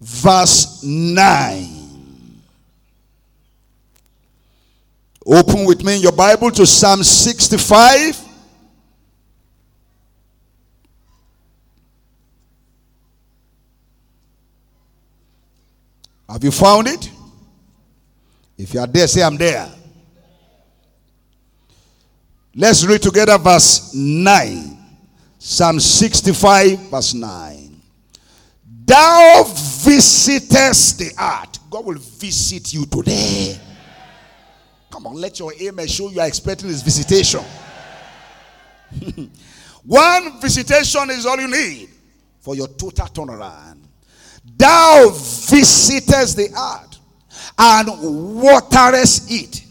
verse 9. Open with me your Bible to Psalm 65. Have you found it? If you are there, say, I'm there. Let's read together verse 9. Psalm 65, verse 9. Thou visitest the earth. God will visit you today. Come on, let your amen show you are expecting his visitation. One visitation is all you need for your total turnaround. Thou visitest the earth and waterest it.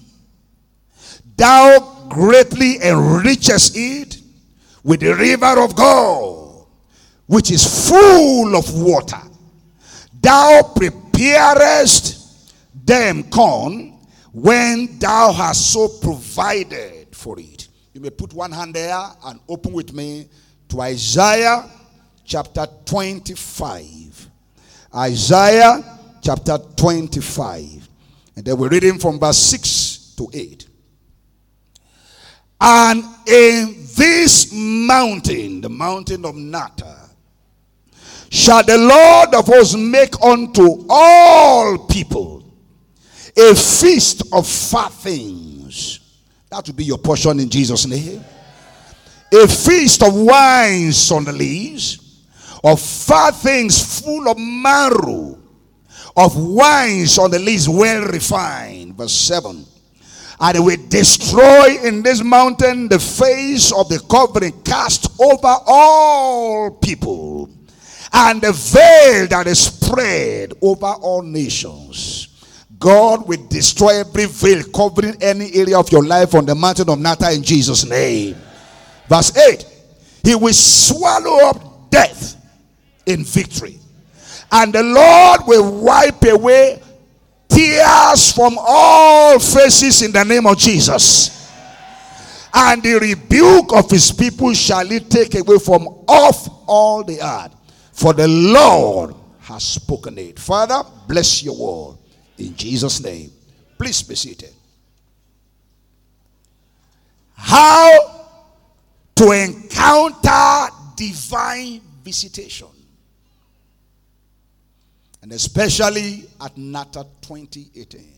Thou greatly enrichest it with the river of God, which is full of water. Thou preparest them corn when thou hast so provided for it. You may put one hand there and open with me to Isaiah chapter 25. Isaiah chapter 25. And then we're reading from verse 6 to 8. And in this mountain, the mountain of NATAR, shall the Lord of hosts make unto all people a feast of fat things. That will be your portion in Jesus' name. A feast of wines on the lees, of fat things full of marrow, of wines on the lees well refined. Verse 7 and will destroy in this mountain the face of the covering cast over all people and the veil that is spread over all nations. God will destroy every veil covering any area of your life on the mountain of NATAR in Jesus' name. Verse 8 He will swallow up death in victory, and the Lord will wipe away tears from all faces in the name of Jesus. And the rebuke of his people shall he take away from off all the earth. For the Lord has spoken it. Father, bless your word in Jesus' name. Please be seated. How to encounter divine visitation and especially at NATAR 2018.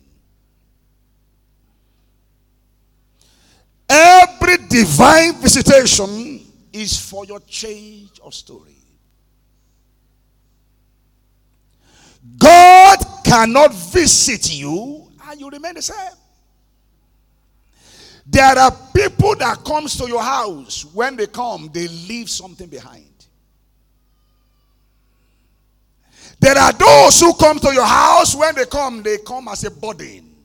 Every divine visitation is for your change of story. God cannot visit you and you remain the same. There are people that comes to your house. When they come, they leave something behind. There are those who come to your house. When they come, they come as a burden.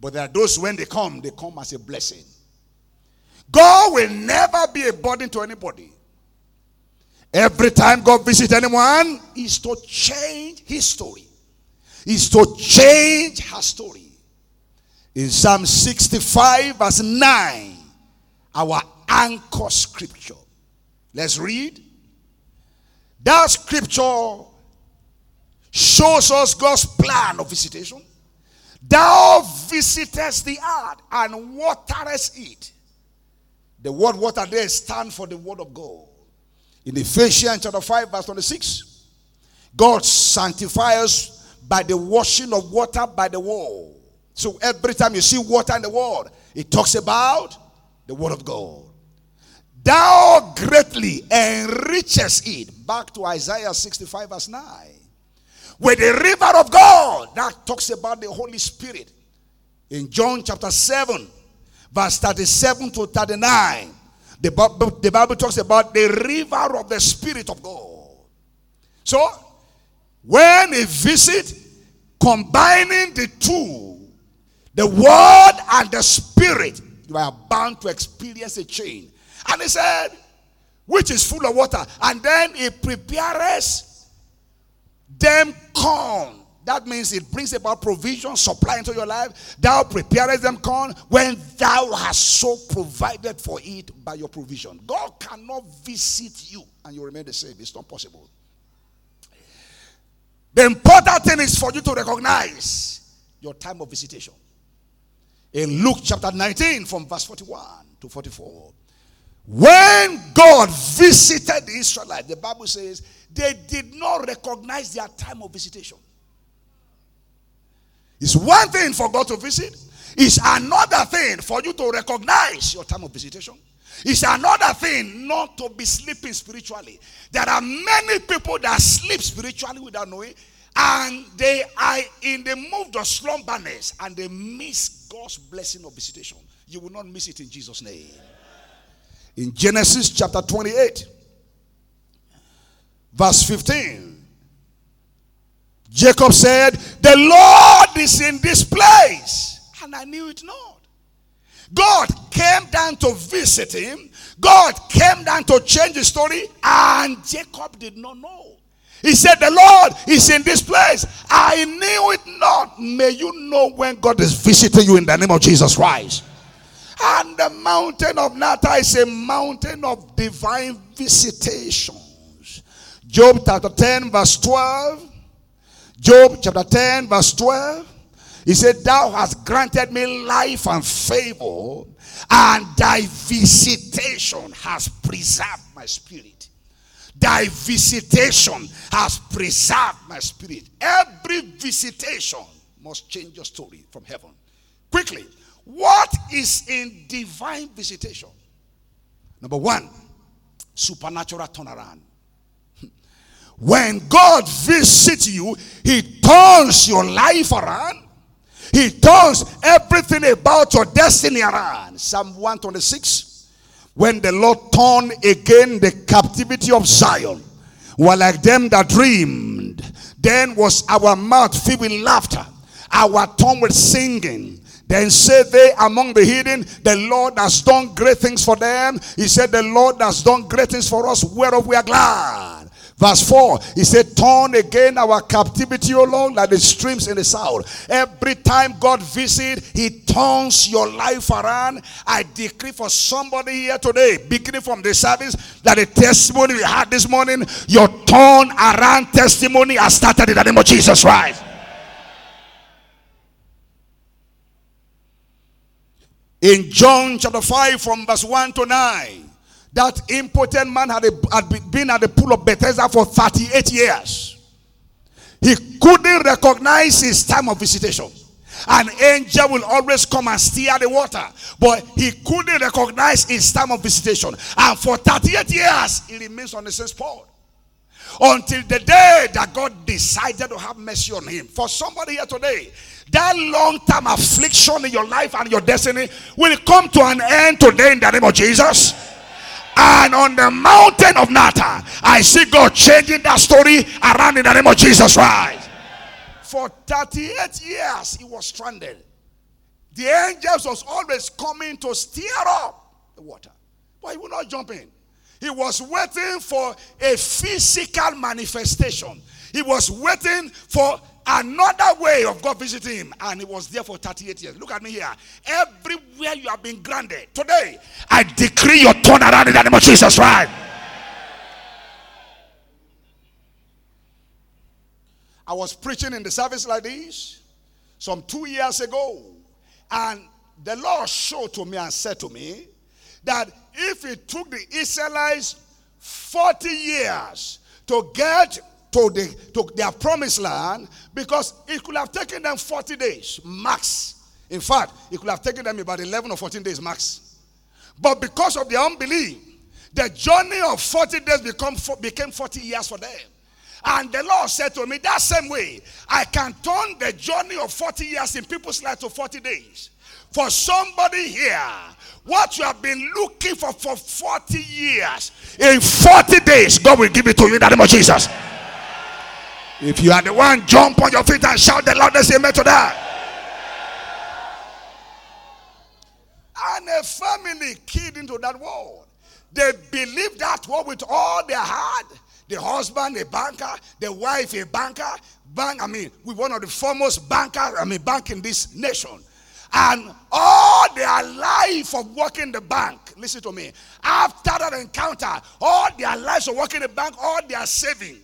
But there are those when they come, they come as a blessing. God will never be a burden to anybody. Every time God visits anyone, is to change his story. Is to change her story. In Psalm 65, verse 9, our anchor scripture. Let's read. That scripture shows us God's plan of visitation. Thou visitest the earth and waterest it. The word water there stands for the word of God. In Ephesians chapter 5, verse 26, God sanctifies by the washing of water by the word. So every time you see water in the word, it talks about the word of God. Thou greatly enriches it. Back to Isaiah 65, verse 9 with the river of God. That talks about the Holy Spirit. In John chapter 7, verse 37 to 39, the Bible, the Bible talks about the river of the Spirit of God. So, when a visit, combining the two, the Word and the Spirit, you are bound to experience a change. And he said, which is full of water. And then he prepares them corn. That means it brings about provision, supply into your life. Thou preparest them corn when thou hast so provided for it by your provision. God cannot visit you and you remain the same. It's not possible. The important thing is for you to recognize your time of visitation. In Luke chapter 19, from verse 41 to 44. When God visited the Israelites, the Bible says they did not recognize their time of visitation. It's one thing for God to visit, it's another thing for you to recognize your time of visitation. It's another thing not to be sleeping spiritually. There are many people that sleep spiritually without knowing, and they are in the mood of slumberness and they miss God's blessing of visitation. You will not miss it in Jesus' name. In Genesis chapter 28, verse 15, Jacob said, The Lord is in this place, and I knew it not. God came down to visit him. God came down to change the story, and Jacob did not know. He said, The Lord is in this place. I knew it not. May you know when God is visiting you in the name of Jesus Christ. And the mountain of NATAR is a mountain of divine visitations. Job chapter 10, verse 12. Job chapter 10, verse 12. He said, Thou hast granted me life and favor, and thy visitation has preserved my spirit. Thy visitation has preserved my spirit. Every visitation must change your story from heaven. Quickly, what is in divine visitation? Number one, supernatural turnaround. When God visits you, He turns your life around he turns everything about your destiny around. Psalm 126. When the Lord turned again the captivity of Zion, were like them that dreamed. Then was our mouth filled with laughter, our tongue with singing. Then said they among the hidden, The Lord has done great things for them. He said, The Lord has done great things for us, whereof we are glad. Verse 4, he said, Turn again our captivity, O Lord, like the streams in the south. Every time God visits, he turns your life around. I decree for somebody here today, beginning from the service, that the testimony we had this morning, your turn around testimony has started in the name of Jesus Christ. In John chapter 5, from verse 1 to 9. That impotent man had, a, had been at the pool of Bethesda for 38 years. He couldn't recognize his time of visitation. An angel will always come and stir the water. But he couldn't recognize his time of visitation. And for 38 years, he remains on the same spot. Until the day that God decided to have mercy on him. For somebody here today, that long term affliction in your life and your destiny will come to an end today in the name of Jesus. And on the mountain of NATAR, I see God changing that story around in the name of Jesus Christ. For 38 years, he was stranded. The angels was always coming to stir up the water. But he would not jump in. He was waiting for a physical manifestation. He was waiting for another way of God visiting him, and he was there for 38 years. Look at me here. Everywhere you have been granted, today I decree your turnaround in the name of Jesus Right? I was preaching in the service like this some two years ago, and the Lord showed to me and said to me that if it took the Israelites 40 years to get to, the, to their promised land because it could have taken them 40 days max. In fact, it could have taken them about 11 or 14 days max. But because of their unbelief, the journey of 40 days become, became 40 years for them. And the Lord said to me, that same way, I can turn the journey of 40 years in people's life to 40 days. For somebody here, what you have been looking for for 40 years, in 40 days, God will give it to you in the name of Jesus. If you are the one, jump on your feet and shout the loudest amen to that. And a family keyed into that word. They believed that word with all their heart. The husband, a banker, the wife, a banker. Bank, I mean, we one of the foremost bankers, I mean, bank in this nation. And all their life of working the bank, listen to me, after that encounter, all their lives of working the bank, all their saving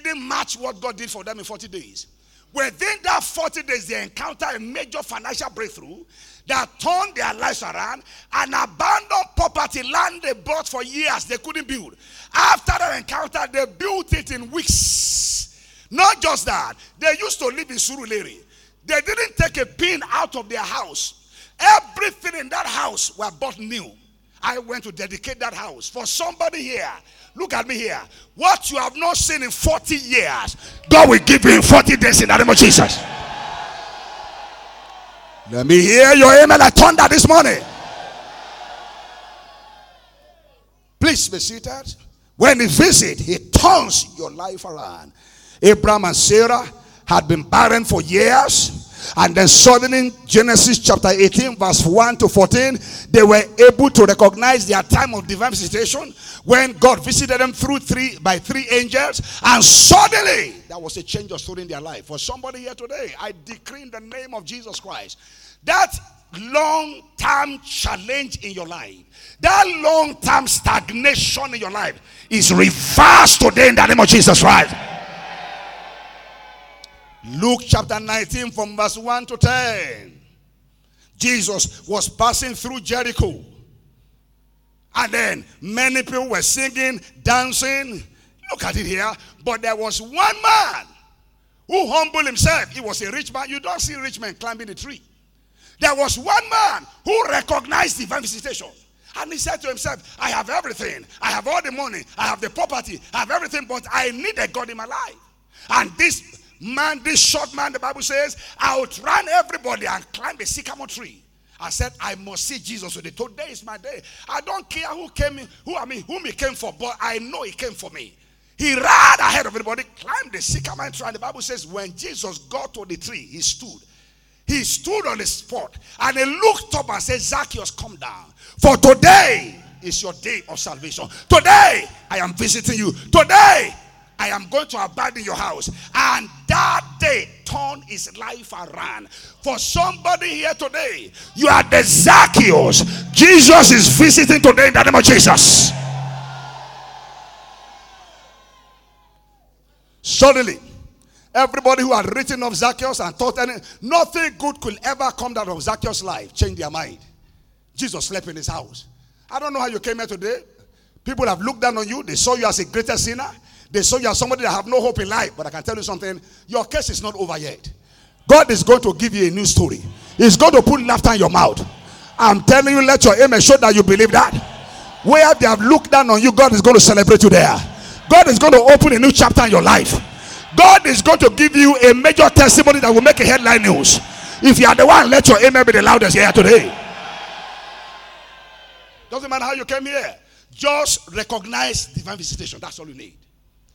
didn't match what God did for them in 40 days. Within that 40 days, they encountered a major financial breakthrough that turned their lives around and abandoned property, land they bought for years, they couldn't build. After that encounter, they built it in weeks. Not just that, they used to live in Surulere. They didn't take a pin out of their house. Everything in that house were bought new. I went to dedicate that house for somebody here. Look at me here. What you have not seen in 40 years, God will give you in 40 days in the name of Jesus. Let me hear your amen like thunder this morning. Please be seated. When he visits, he turns your life around. Abraham and Sarah had been barren for years. And then suddenly, Genesis chapter 18, verse 1 to 14, they were able to recognize their time of divine visitation when God visited them through three by three angels. And suddenly, that was a change of story in their life. For somebody here today, I decree in the name of Jesus Christ that long term challenge in your life, that long term stagnation in your life is reversed today in the name of Jesus Christ. Luke chapter 19 from verse 1 to 10. Jesus was passing through Jericho. And then many people were singing, dancing. Look at it here. But there was one man who humbled himself. He was a rich man. You don't see rich men climbing the tree. There was one man who recognized divine visitation. And he said to himself, I have everything. I have all the money. I have the property. I have everything, but I need a God in my life. And this man, this short man, the Bible says, I outran everybody and climbed a sycamore tree. I said, I must see Jesus today. Today is my day. I don't care who came in, who I mean, whom he came for, but I know he came for me. He ran ahead of everybody, climbed the sycamore tree. And the Bible says, when Jesus got to the tree, he stood. He stood on the spot and he looked up and said, Zacchaeus, come down. For today is your day of salvation. Today I am visiting you. Today I am going to abide in your house. And that day turn his life around. For somebody here today, you are the Zacchaeus. Jesus is visiting today in the name of Jesus. Suddenly, everybody who had written of Zacchaeus and thought any, nothing good could ever come out of Zacchaeus' life change their mind. Jesus slept in his house. I don't know how you came here today. People have looked down on you. They saw you as a greater sinner. They saw you are somebody that have no hope in life. But I can tell you something. Your case is not over yet. God is going to give you a new story. He's going to put laughter in your mouth. I'm telling you, let your amen show that you believe that. Where they have looked down on you, God is going to celebrate you there. God is going to open a new chapter in your life. God is going to give you a major testimony that will make a headline news. If you are the one, let your amen be the loudest here today. Doesn't matter how you came here. Just recognize divine visitation. That's all you need.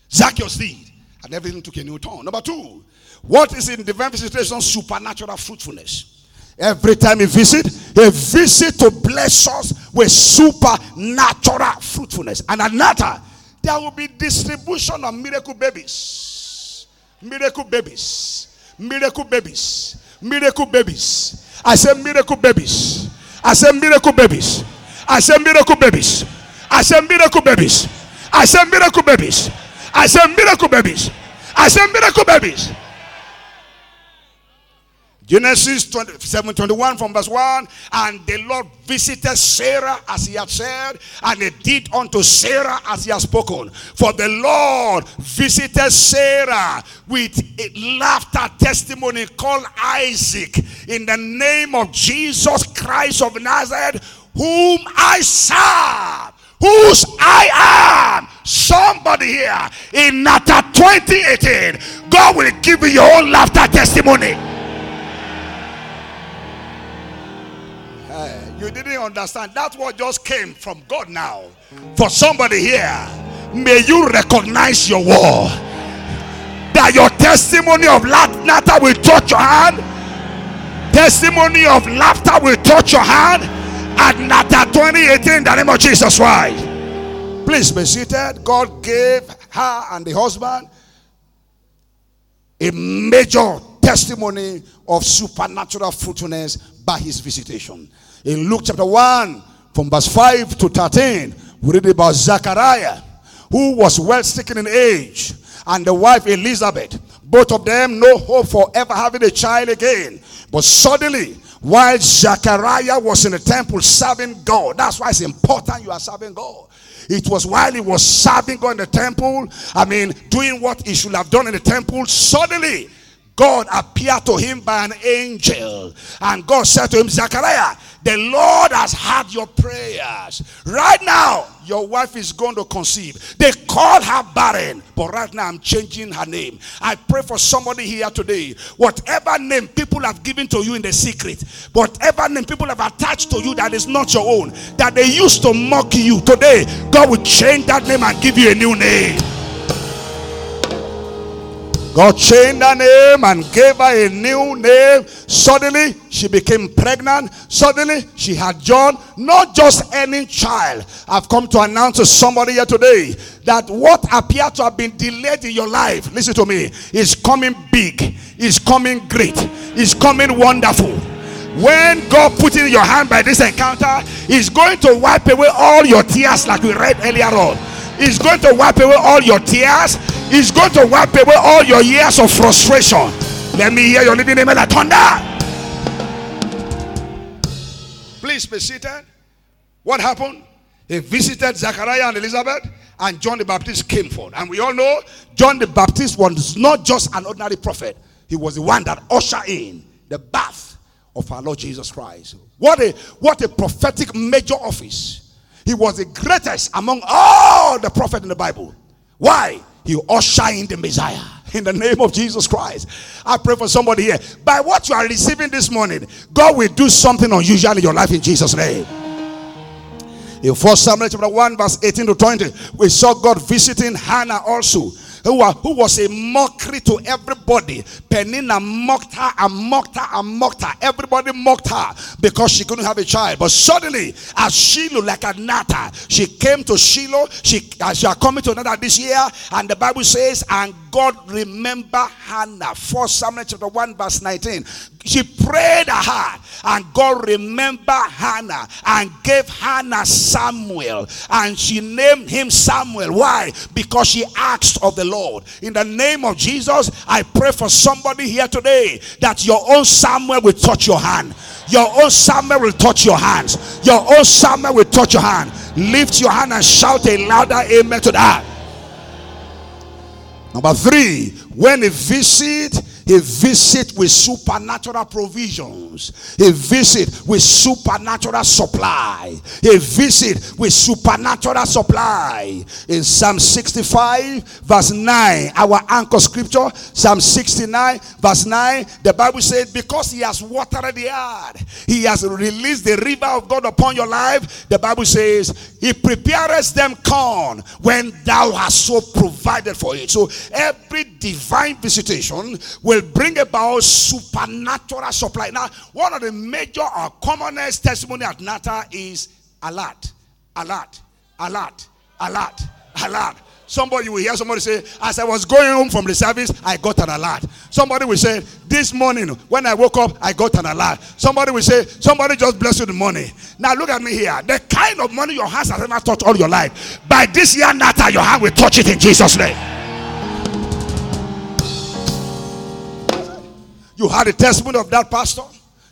Zacchaeus did, and everything took a new turn. Number two, what is in divine visitation? Supernatural fruitfulness. Every time he visit, he visit to bless us with supernatural fruitfulness. And another, there will be distribution of miracle babies. Miracle babies. Miracle babies. Miracle babies. I say miracle babies. I say miracle babies. I say miracle babies. I say miracle babies. I say miracle babies. I said miracle babies. I said miracle babies. Genesis 27 21 from verse 1. And the Lord visited Sarah as he had said, and he did unto Sarah as he had spoken. For the Lord visited Sarah with a laughter testimony called Isaac in the name of Jesus Christ of Nazareth, whom I serve whose I am. Somebody here in NATAR 2018, God will give you your own laughter testimony. You didn't understand. That what just came from God now. For somebody here, may you recognize your war. That your testimony of laughter will touch your hand. Testimony of laughter will touch your hand at NATAR 2018 the name of Jesus Christ. Please be seated. God gave her and the husband a major testimony of supernatural fruitfulness by his visitation. In Luke chapter 1, from verse 5 to 13, we read about Zachariah, who was well stricken in age and the wife Elizabeth. Both of them no hope for ever having a child again. But suddenly, while Zechariah was in the temple serving God, that's why it's important you are serving God. It was while he was serving God in the temple, I mean, doing what he should have done in the temple, suddenly God appeared to him by an angel. And God said to him, Zechariah, the Lord has heard your prayers. Right now, your wife is going to conceive. They call her barren, but right now I'm changing her name. I pray for somebody here today. Whatever name people have given to you in the secret, whatever name people have attached to you that is not your own, that they used to mock you, today God will change that name and give you a new name. God changed her name and gave her a new name. Suddenly, she became pregnant. Suddenly, she had John. Not just any child. I've come to announce to somebody here today that what appeared to have been delayed in your life, listen to me, is coming big, is coming great, is coming wonderful. When God put in your hand by this encounter, He's going to wipe away all your tears, like we read earlier on. He's going to wipe away all your tears. He's going to wipe away all your years of frustration. Let me hear your living name like thunder. Please be seated. What happened? He visited Zachariah and Elizabeth, and John the Baptist came forth. And we all know John the Baptist was not just an ordinary prophet, he was the one that ushered in the birth of our Lord Jesus Christ. What a what a prophetic major office. He was the greatest among all the prophets in the Bible. Why? He usher in the Messiah in the name of Jesus Christ. I pray for somebody here. By what you are receiving this morning, God will do something unusual in your life in Jesus' name. In 1 Samuel chapter 1, verse 18 to 20, we saw God visiting Hannah also who, who was a mockery to everybody. Peninnah mocked her and mocked her and mocked her. Everybody mocked her because she couldn't have a child. But suddenly, as Shiloh, like a natter, she came to Shiloh. She, as she are coming to another this year, and the Bible says, and God remember Hannah. 1 Samuel chapter 1, verse 19. She prayed hard, and God remembered Hannah and gave Hannah Samuel, and she named him Samuel. Why? Because she asked of the Lord. In the name of Jesus, I pray for somebody here today that your own Samuel will touch your hand. Your own Samuel will touch your hands. Your own Samuel will touch your hand. Lift your hand and shout a louder amen to that. Number three, when a visit he visit with supernatural provisions. He visit with supernatural supply. He visit with supernatural supply. In Psalm 65 verse 9, our anchor scripture, Psalm 69 verse 9, the Bible says, because he has watered the earth, he has released the river of God upon your life. The Bible says, he prepares them corn when thou hast so provided for it. So every divine visitation will will bring about supernatural supply. Now, one of the major or commonest testimony at NATAR is alert, alert, alert, alert, alert. Somebody will hear somebody say, As I was going home from the service, I got an alert. Somebody will say, This morning, when I woke up, I got an alert. Somebody will say, Somebody just bless you the money. Now look at me here. The kind of money your hands have ever touched all your life. By this year, NATAR, your hand will touch it in Jesus' name. You had a testimony of that pastor.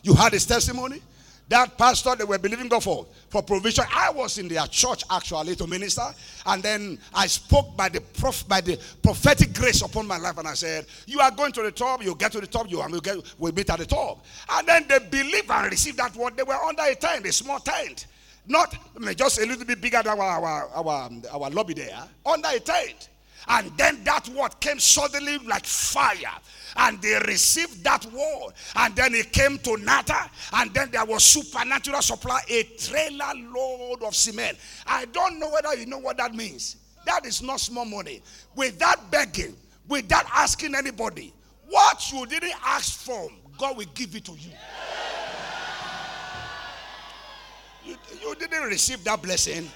You had his testimony. That pastor they were believing God for for provision. I was in their church actually to minister, and then I spoke by the prof, by the prophetic grace upon my life, and I said, "You are going to the top. You get to the top. You and we get we meet at the top." And then they believed and received that word. They were under a tent, a small tent, not I mean, just a little bit bigger than our our our, our lobby there, under a tent. And then that word came suddenly like fire and they received that word. And then it came to NATAR, and then there was supernatural supply, a trailer load of cement. I don't know whether you know what that means. That is not small money. Without begging, without asking anybody, what you didn't ask for, God will give it to you. You, you didn't receive that blessing.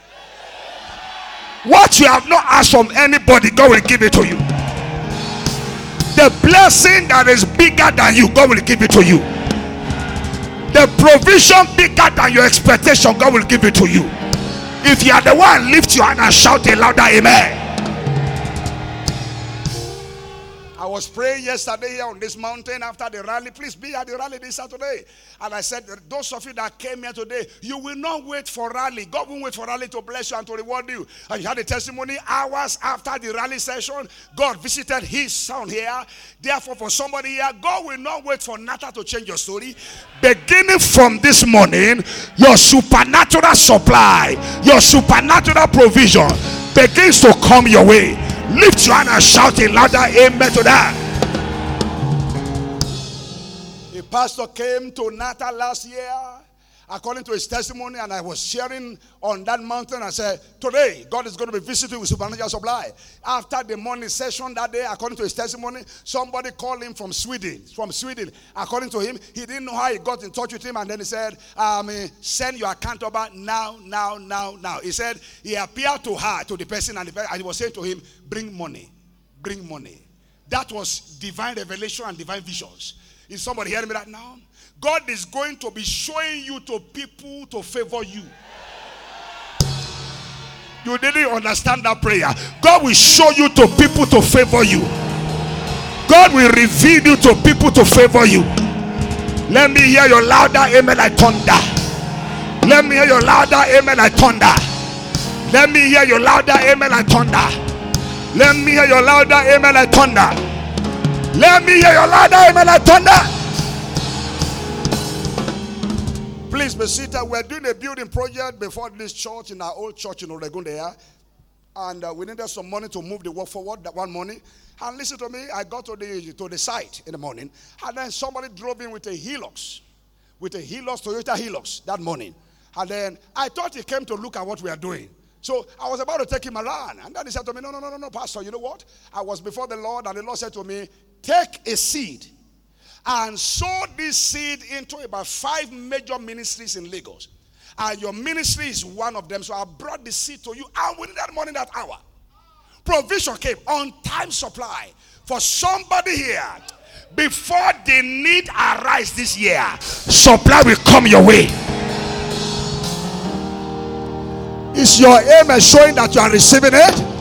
What you have not asked from anybody, God will give it to you. The blessing that is bigger than you, God will give it to you. The provision bigger than your expectation, God will give it to you. If you are the one, lift your hand and shout a louder amen. Was praying yesterday here on this mountain after the rally. Please be at the rally this Saturday. And I said, those of you that came here today, you will not wait for rally. God will wait for rally to bless you and to reward you. And you had a testimony hours after the rally session. God visited his son here. Therefore, for somebody here, God will not wait for NATAR to change your story. Beginning from this morning, your supernatural supply, your supernatural provision begins to come your way. Lift your hand and shout a louder amen to that. A pastor came to NATAR last year according to his testimony, and I was sharing on that mountain. I said, Today, God is going to be visiting with supernatural supply. After the morning session that day, according to his testimony, somebody called him from Sweden. From Sweden. According to him, he didn't know how he got in touch with him, and then he said, um, Send your account over now, now, now, now. He said, He appeared to her, to the person, and, the person, and he was saying to him, Bring money, bring money. That was divine revelation and divine visions. Is somebody hearing me right now? God is going to be showing you to people to favor you. You didn't understand that prayer. God will show you to people to favor you. God will reveal you to people to favor you. Let me hear your louder amen like thunder. Let me hear your louder amen like thunder. Let me hear your louder amen like thunder. Let me hear your louder amen like thunder. Let me hear your louder amen like thunder. Please be seated. We're doing a building project before this church in our old church in Oregun there. And uh, we needed some money to move the work forward that one morning. And listen to me, I got to the to the site in the morning, and then somebody drove in with a Hilux, with a Hilux, Toyota Hilux that morning. And then I thought he came to look at what we are doing. So I was about to take him around. And then he said to me, No, no, no, no, no, Pastor, you know what? I was before the Lord, and the Lord said to me, Take a seed and sow this seed into about five major ministries in Lagos. And your ministry is one of them. So I brought the seed to you. And within that morning, that hour, provision came on time supply for somebody here. Before the need arise this year, supply will come your way. Is your aim showing that you are receiving it?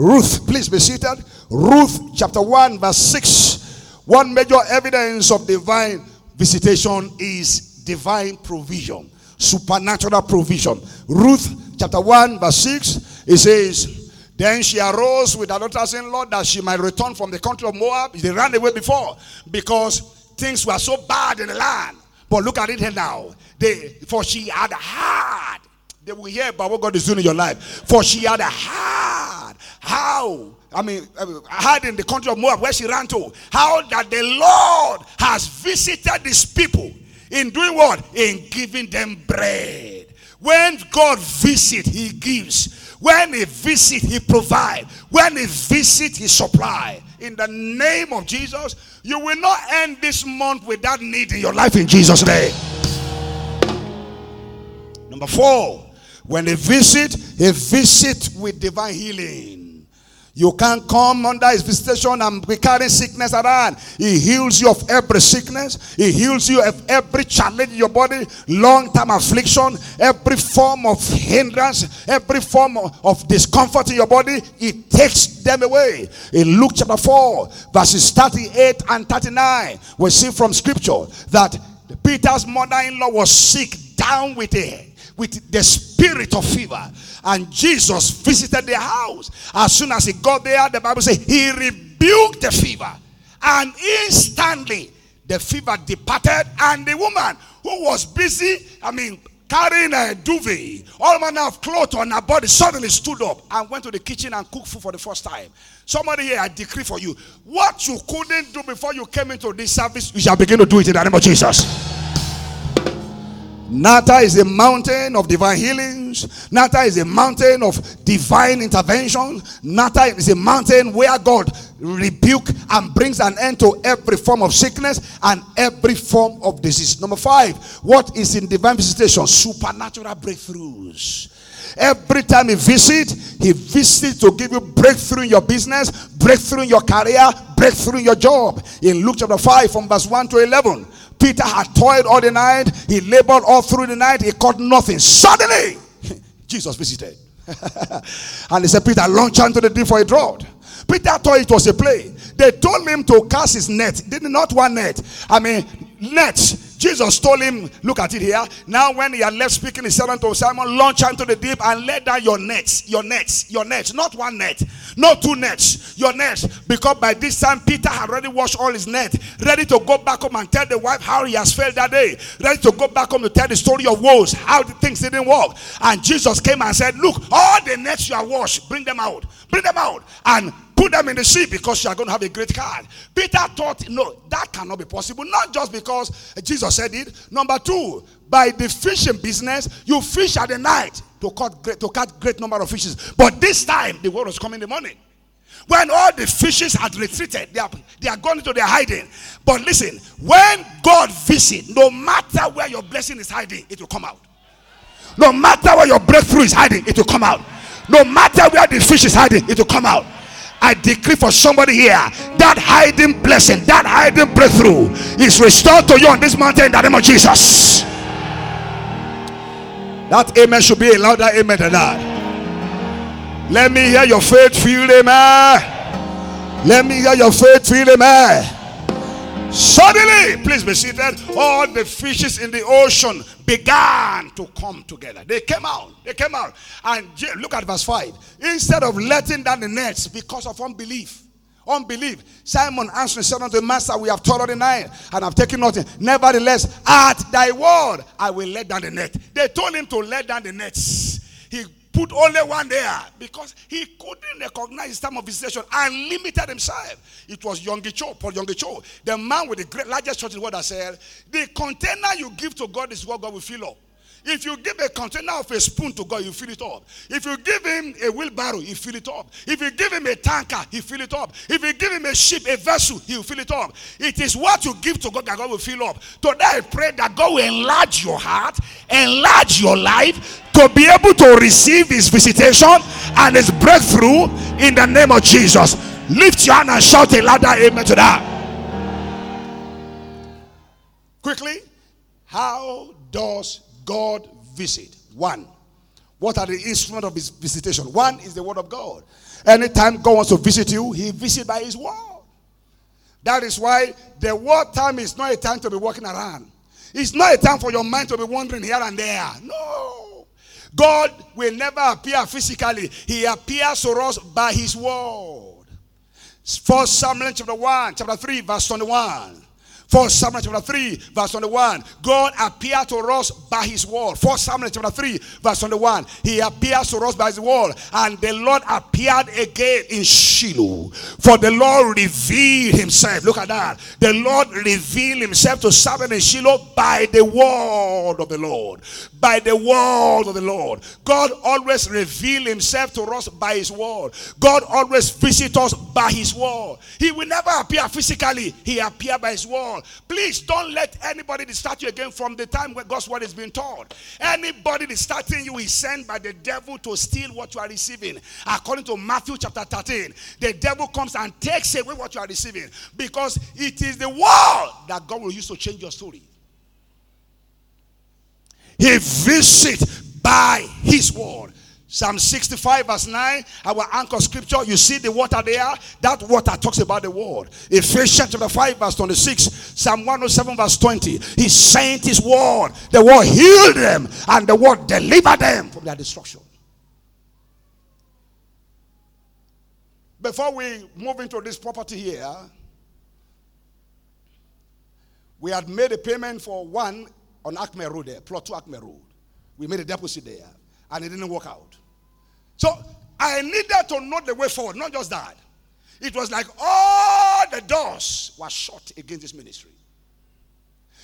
Ruth, please be seated. Ruth chapter 1, verse 6. One major evidence of divine visitation is divine provision, supernatural provision. Ruth chapter 1, verse 6, it says, Then she arose with her daughters in law that she might return from the country of Moab. They ran away before because things were so bad in the land. But look at it here now. They, for she had had, they will hear about what God is doing in your life. For she had had how I mean, uh, had in the country of Moab where she ran to, how that the Lord has visited these people in doing what? In giving them bread. When God visits, He gives. When He visits, He provides. When He visits, He supply. In the name of Jesus, you will not end this month without need in your life in Jesus' name. Number four, when He visit, He visit with divine healing. You can't come under his visitation and be carrying sickness around. He heals you of every sickness. He heals you of every challenge in your body, long-term affliction, every form of hindrance, every form of, discomfort in your body. He takes them away. In Luke chapter 4, verses 38 and 39, we see from scripture that Peter's mother-in-law was sick down with a with the spirit of fever. And Jesus visited their house. As soon as he got there, the Bible says he rebuked the fever. And instantly the fever departed. And the woman who was busy, I mean, carrying a duvet, all manner of clothes on her body, suddenly stood up and went to the kitchen and cooked food for the first time. Somebody here, I decree for you. What you couldn't do before you came into this service, you shall begin to do it in the name of Jesus. NATAR is a mountain of divine healings. NATAR is a mountain of divine intervention. NATAR is a mountain where God rebuke and brings an end to every form of sickness and every form of disease. Number five, what is in divine visitation? Supernatural breakthroughs. Every time he visits, he visits to give you breakthrough in your business, breakthrough in your career, breakthrough in your job. In Luke chapter 5 from verse 1 to 11. Peter had toiled all the night. He labored all through the night. He caught nothing. Suddenly, Jesus visited. and he said, Peter, launch into the deep for a draught. Peter thought it was a play. They told him to cast his net. Did not one net. I mean, nets. Jesus told him, look at it here. Now, when he had left speaking, he said unto Simon, Launch into the deep and let down your nets, your nets, your nets, not one net, not two nets, your nets. Because by this time, Peter had already washed all his net, ready to go back home and tell the wife how he has failed that day, ready to go back home to tell the story of woes, how the things didn't work. And Jesus came and said, Look, all the nets you have washed, bring them out, bring them out. And put them in the sea because you are going to have a great card. Peter thought, no, that cannot be possible. Not just because Jesus said it. Number two, by the fishing business, you fish at the night to cut great, to catch great number of fishes. But this time, the world was coming in the morning. When all the fishes had retreated, they are, they are gone into their hiding. But listen, when God visits, no matter where your blessing is hiding, it will come out. No matter where your breakthrough is hiding, it will come out. No matter where the fish is hiding, it will come out. I decree for somebody here that hiding blessing, that hiding breakthrough is restored to you on this mountain in the name of Jesus. That amen should be a louder amen than that. Let me hear your faith feel amen. Let me hear your faith feel amen. Suddenly, please be seated. All the fishes in the ocean began to come together. They came out. They came out. And look at verse 5. Instead of letting down the nets because of unbelief, unbelief, Simon answered said unto the master, We have toiled the night and have taken nothing. Nevertheless, at thy word, I will let down the net. They told him to let down the nets. He put only one there because he couldn't recognize his time of visitation and limited himself. It was Yonggi Cho, Paul Yonggi Cho, the man with the great, largest church in the world that said, The container you give to God is what God will fill up. If you give a container of a spoon to God, you fill it up. If you give him a wheelbarrow, he fill it up. If you give him a tanker, he fill it up. If you give him a ship, a vessel, he will fill it up. It is what you give to God that God will fill up. Today I pray that God will enlarge your heart, enlarge your life to be able to receive his visitation and his breakthrough in the name of Jesus. Lift your hand and shout a louder amen to that. Quickly, how does God visit? One. What are the instruments of his visitation? One is the word of God. Anytime God wants to visit you, he visits by his word. That is why the word time is not a time to be walking around. It's not a time for your mind to be wandering here and there. No. God will never appear physically. He appears to us by his word. First Samuel chapter 1, chapter 3, verse 21. First Samuel chapter 3, verse 21. God appeared to us by his word. First Samuel chapter 3, verse 21. He appears to us by his word. And the Lord appeared again in Shiloh. For the Lord revealed himself. Look at that. The Lord revealed himself to Samuel in Shiloh by the word of the Lord. By the word of the Lord. God always revealed himself to us by his word. God always visits us by his word. He will never appear physically. He appeared by his word. Please don't let anybody distract you again from the time where God's word is being taught. Anybody distracting you is sent by the devil to steal what you are receiving. According to Matthew chapter 13, the devil comes and takes away what you are receiving because it is the word that God will use to change your story. He visits by his word. Psalm 65 verse 9, our anchor scripture, you see the water there? That water talks about the word. Ephesians chapter 5 verse 26, Psalm 107 verse 20. He sent his word. The word healed them and the word delivered them from their destruction. Before we move into this property here, we had made a payment for one on Acme Road there, plot 2 Acme Road. We made a deposit there and it didn't work out. So I needed to know the way forward, not just that. It was like all the doors were shut against this ministry.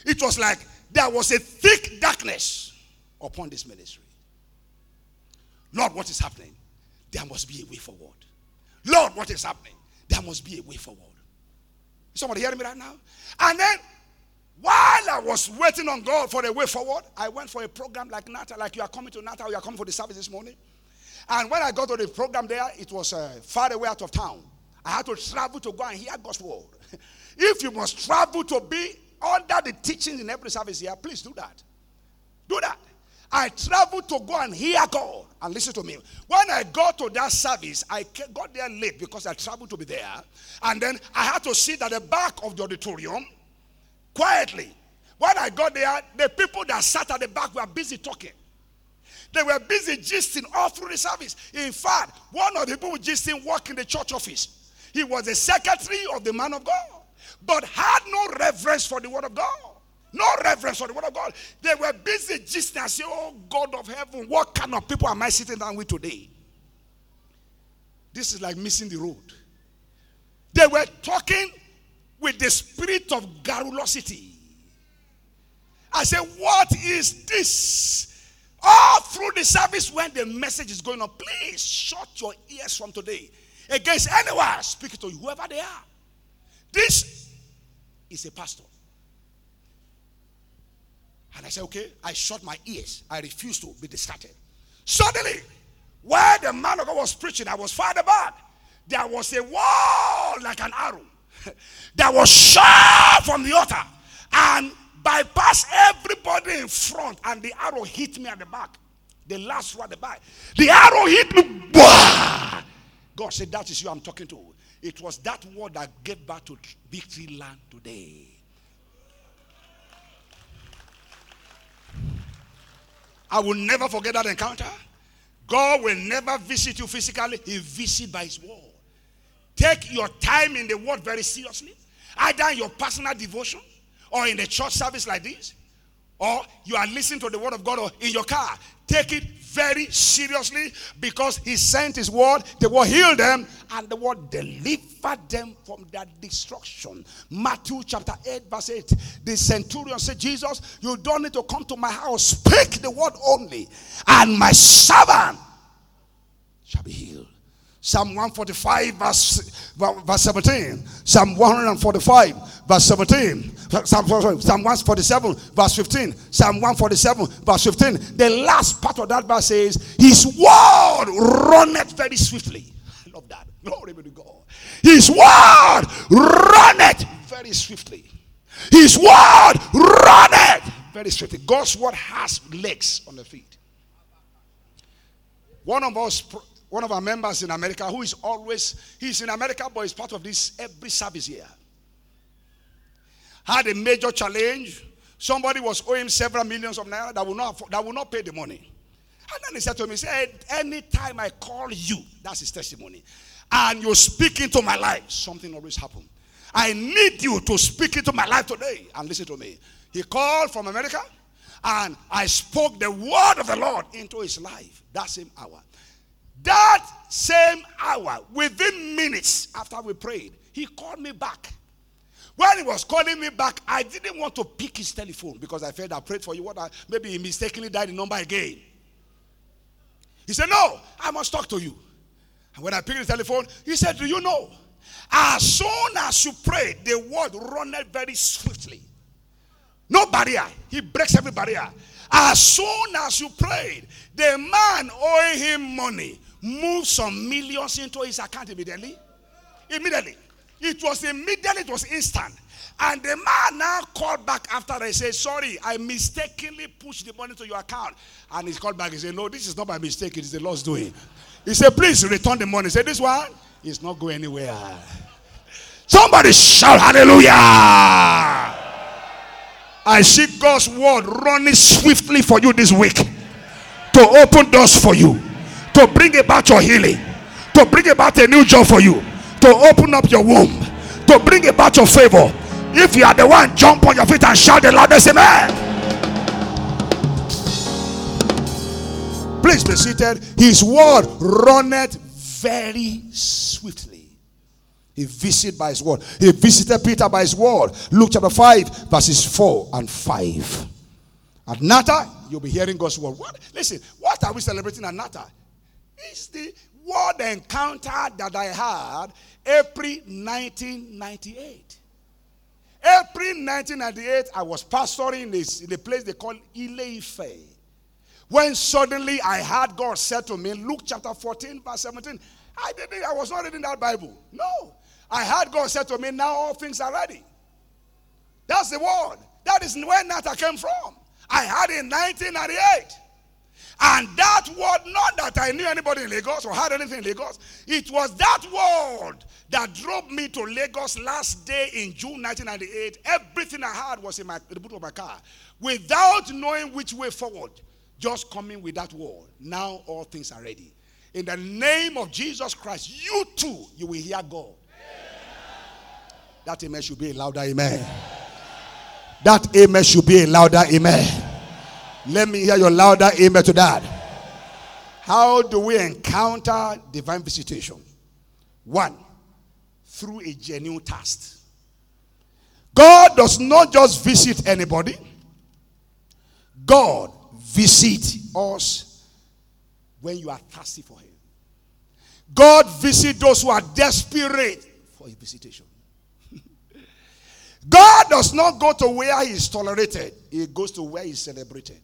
It was like there was a thick darkness upon this ministry. Lord, what is happening? There must be a way forward. Lord, what is happening? There must be a way forward. Somebody hearing me right now? And then while I was waiting on God for a way forward, I went for a program like NATAR, like you are coming to NATAR, you are coming for the service this morning. And when I got to the program there, it was uh, far away out of town. I had to travel to go and hear God's word. if you must travel to be under the teachings in every service here, please do that. Do that. I traveled to go and hear God. And listen to me. When I got to that service, I got there late because I traveled to be there. And then I had to sit at the back of the auditorium quietly. When I got there, the people that sat at the back were busy talking. They were busy gisting all through the service. In fact, one of the people gisting worked in the church office. He was the secretary of the man of God, but had no reverence for the word of God. No reverence for the word of God. They were busy gisting and saying, Oh God of heaven, what kind of people am I sitting down with today? This is like missing the road. They were talking with the spirit of garrulosity. I said, What is this? All through the service, when the message is going on, please shut your ears from today against anyone speaking to you, whoever they are. This is a pastor. And I said, okay, I shut my ears. I refuse to be distracted. Suddenly, while the man of God was preaching, I was far back. There was a wall like an arrow that was shot from the altar and bypassed everybody in front. And the arrow hit me at the back. The last one at the back. The arrow hit me. God said, That is you I'm talking to. It was that word that gave back to victory land today. I will never forget that encounter. God will never visit you physically, He visits by His word. Take your time in the word very seriously, either your personal devotion or in the church service like this, or you are listening to the word of God or in your car. Take it very seriously because he sent his word, the word healed them, and the word delivered them from their destruction. Matthew chapter 8, verse 8. The centurion said, Jesus, you don't need to come to my house. Speak the word only, and my servant shall be healed. Psalm 145, verse, verse 17. Psalm 145, verse 17. Psalm, Psalm 147, verse 15. Psalm 147, verse 15. The last part of that verse says, His word runneth very swiftly. I love that. Glory be to God. His word runneth very swiftly. His word runneth very swiftly. God's word has legs on the feet. One of us one of our members in America who is always, he's in America, but he's part of this every service here. Had a major challenge. Somebody was owing several millions of naira that will not, that will not pay the money. And then he said to me, he said, anytime I call you, that's his testimony, and you speak into my life, something always happens. I need you to speak into my life today and listen to me. He called from America and I spoke the word of the Lord into his life that same hour. That same hour, within minutes after we prayed, he called me back. When he was calling me back, I didn't want to pick his telephone because I felt I prayed for you. What I, maybe he mistakenly dialed the number again. He said, No, I must talk to you. And when I picked the telephone, he said, Do you know? As soon as you pray, the word runneth very swiftly. No barrier. He breaks every barrier. As soon as you prayed, the man owing him money moved some millions into his account immediately. Immediately. It was immediately, it was instant. And the man now called back after I said, Sorry, I mistakenly pushed the money to your account. And he called back and said, No, this is not my mistake, it is the Lord's doing. He said, Please return the money. He said, This one is not going anywhere. Somebody shout hallelujah. I see God's word running swiftly for you this week to open doors for you to bring about your healing, to bring about a new job for you, to open up your womb, to bring about your favor. If you are the one, jump on your feet and shout the loudest amen. Please be seated. His word runneth very swiftly. He visited by his word. He visited Peter by his word. Luke chapter 5, verses 4 and 5. At NATAR, you'll be hearing God's word. What? Listen, what are we celebrating at NATAR? It's the word encounter that I had April 1998. April 1998, I was pastoring in, this, in a place they call Ile-Ife. When suddenly I heard God said to me, Luke chapter 14, verse 17, I didn't, I was not reading that Bible. No. I heard God said to me, now all things are ready. That's the word. That is where NATAR came from. I had in 1998. And that word, not that I knew anybody in Lagos or had anything in Lagos, it was that word that drove me to Lagos last day in June 1998. Everything I had was in my, the boot of my car without knowing which way forward. Just coming with that word. Now all things are ready. In the name of Jesus Christ, you too, you will hear God. That amen should be a louder amen. That amen should be a louder amen. Let me hear your louder amen to that. How do we encounter divine visitation? One, through a genuine test. God does not just visit anybody. God visit us when you are thirsty for him. God visit those who are desperate for a visitation. God does not go to where he is tolerated, he goes to where he is celebrated.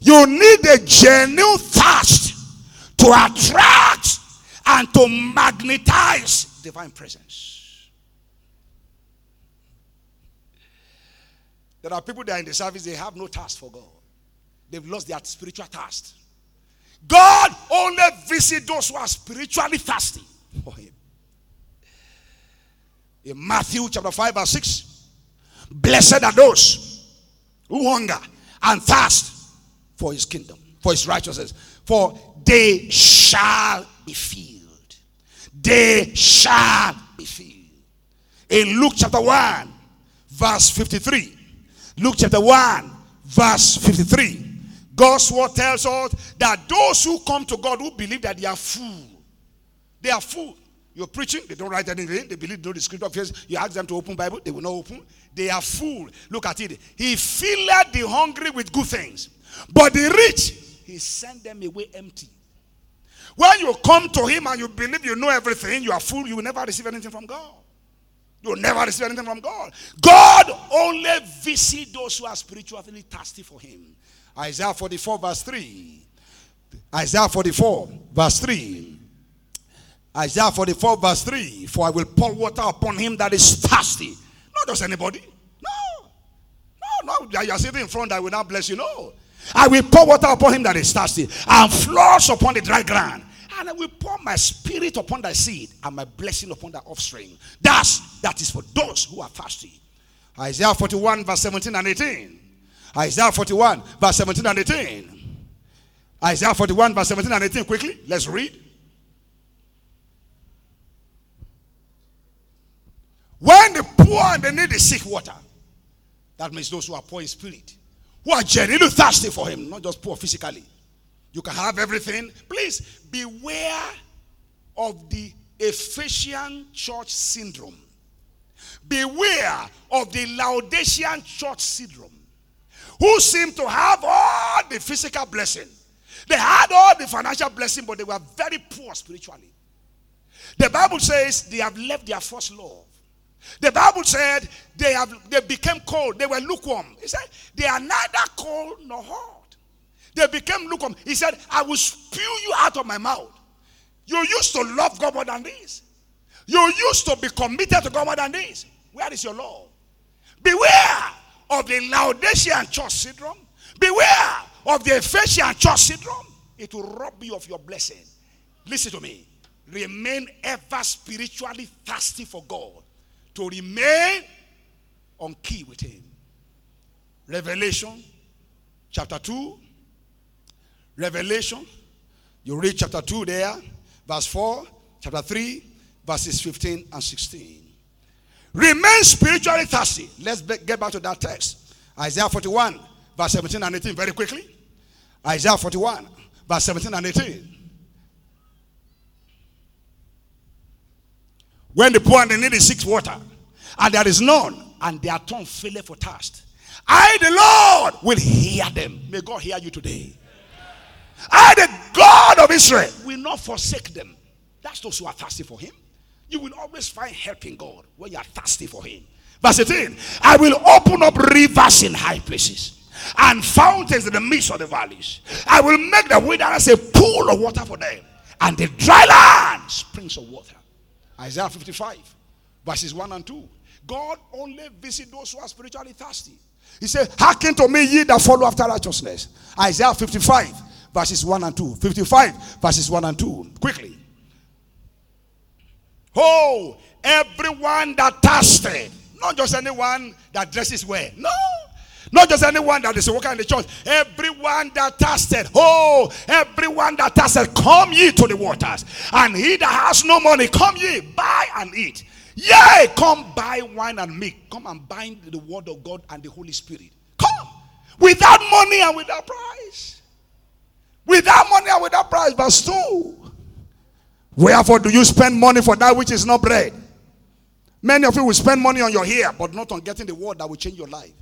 You need a genuine thirst to attract and to magnetize divine presence. There are people that are in the service, they have no thirst for God. They've lost their spiritual thirst. God only visits those who are spiritually thirsty for Him. In Matthew chapter 5, verse 6, blessed are those who hunger and thirst for his kingdom, for his righteousness. For they shall be filled. They shall be filled. In Luke chapter 1, verse 53. Luke chapter 1, verse 53. God's word tells us that those who come to God who believe that they are full, they are full. You're preaching, they don't write anything, they believe no the scripture says. You ask them to open Bible, they will not open. They are full. Look at it. He filled the hungry with good things but the rich, he sent them away empty. When you come to him and you believe you know everything, you are full, you will never receive anything from God. You will never receive anything from God. God only visits those who are spiritually thirsty for him. Isaiah 44, verse 3. Isaiah 44, verse 3. Isaiah 44, verse 3. For I will pour water upon him that is thirsty. Not just anybody. No. No, no. You are sitting in front, I will not bless you. No. I will pour water upon him that is thirsty, and floods upon the dry ground. And I will pour my spirit upon thy seed, and my blessing upon thy offspring. That's that is for those who are thirsty. Isaiah 41, verse 17 and 18. Isaiah 41, verse 17 and 18. Isaiah 41, verse 17 and 18. Quickly, let's read. When the poor and the needy seek water, that means those who are poor in spirit who are genuinely thirsty for him, not just poor physically. You can have everything. Please beware of the Ephesian church syndrome. Beware of the Laodicean church syndrome, who seem to have all the physical blessing. They had all the financial blessing, but they were very poor spiritually. The Bible says they have left their first love. The Bible said they have they became cold. They were lukewarm. He said they are neither cold nor hot. They became lukewarm. He said, I will spew you out of my mouth. You used to love God more than this. You used to be committed to God more than this. Where is your love? Beware of the Laodicean church syndrome. Beware of the Ephesian church syndrome. It will rob you of your blessing. Listen to me. Remain ever spiritually thirsty for God to remain on key with him. Revelation chapter 2. Revelation. You read chapter 2 there, verse 4, chapter 3, verses 15 and 16. Remain spiritually thirsty. Let's get back to that text. Isaiah 41, verse 17 and 18, very quickly. Isaiah 41, verse 17 and 18. When the poor and the needy seek water, and there is none, and their tongue faileth for thirst, I, the Lord, will hear them. May God hear you today. I, the God of Israel, will not forsake them. That's those who are thirsty for Him. You will always find help in God when you are thirsty for Him. Verse 18 I will open up rivers in high places and fountains in the midst of the valleys. I will make the wilderness a pool of water for them, and the dry land springs of water. Isaiah 55, verses 1 and 2. God only visits those who are spiritually thirsty. He said, Hearken to me, ye that follow after righteousness. Isaiah 55, verses 1 and 2. 55, verses 1 and 2. Quickly. Oh, everyone that thirsted, not just anyone that dresses well. No. Not just anyone that is worker in the church. Everyone that thirsted. Oh, everyone that thirsted, come ye to the waters. And he that has no money, come ye, buy and eat. Yea, come buy wine and milk. Come and bind the word of God and the Holy Spirit. Come. Without money and without price. Without money and without price. Verse 2. Wherefore do you spend money for that which is not bread? Many of you will spend money on your hair, but not on getting the word that will change your life.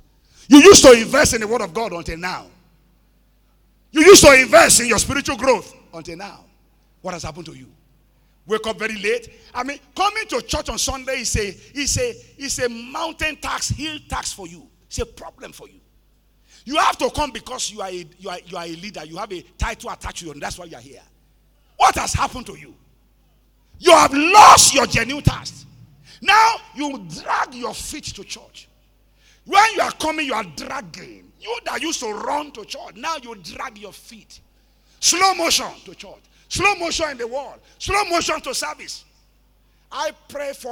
You used to invest in the word of God until now. You used to invest in your spiritual growth until now. What has happened to you? Wake up very late. I mean, coming to church on Sunday is a, is a, is a mountain tax, hill tax for you. It's a problem for you. You have to come because you are a, you are, you are a leader. You have a title attached to you, and that's why you are here. What has happened to you? You have lost your genuine task. Now you drag your feet to church. When you are coming, you are dragging. You that used to run to church, now you drag your feet. Slow motion to church. Slow motion in the world. Slow motion to service. I pray for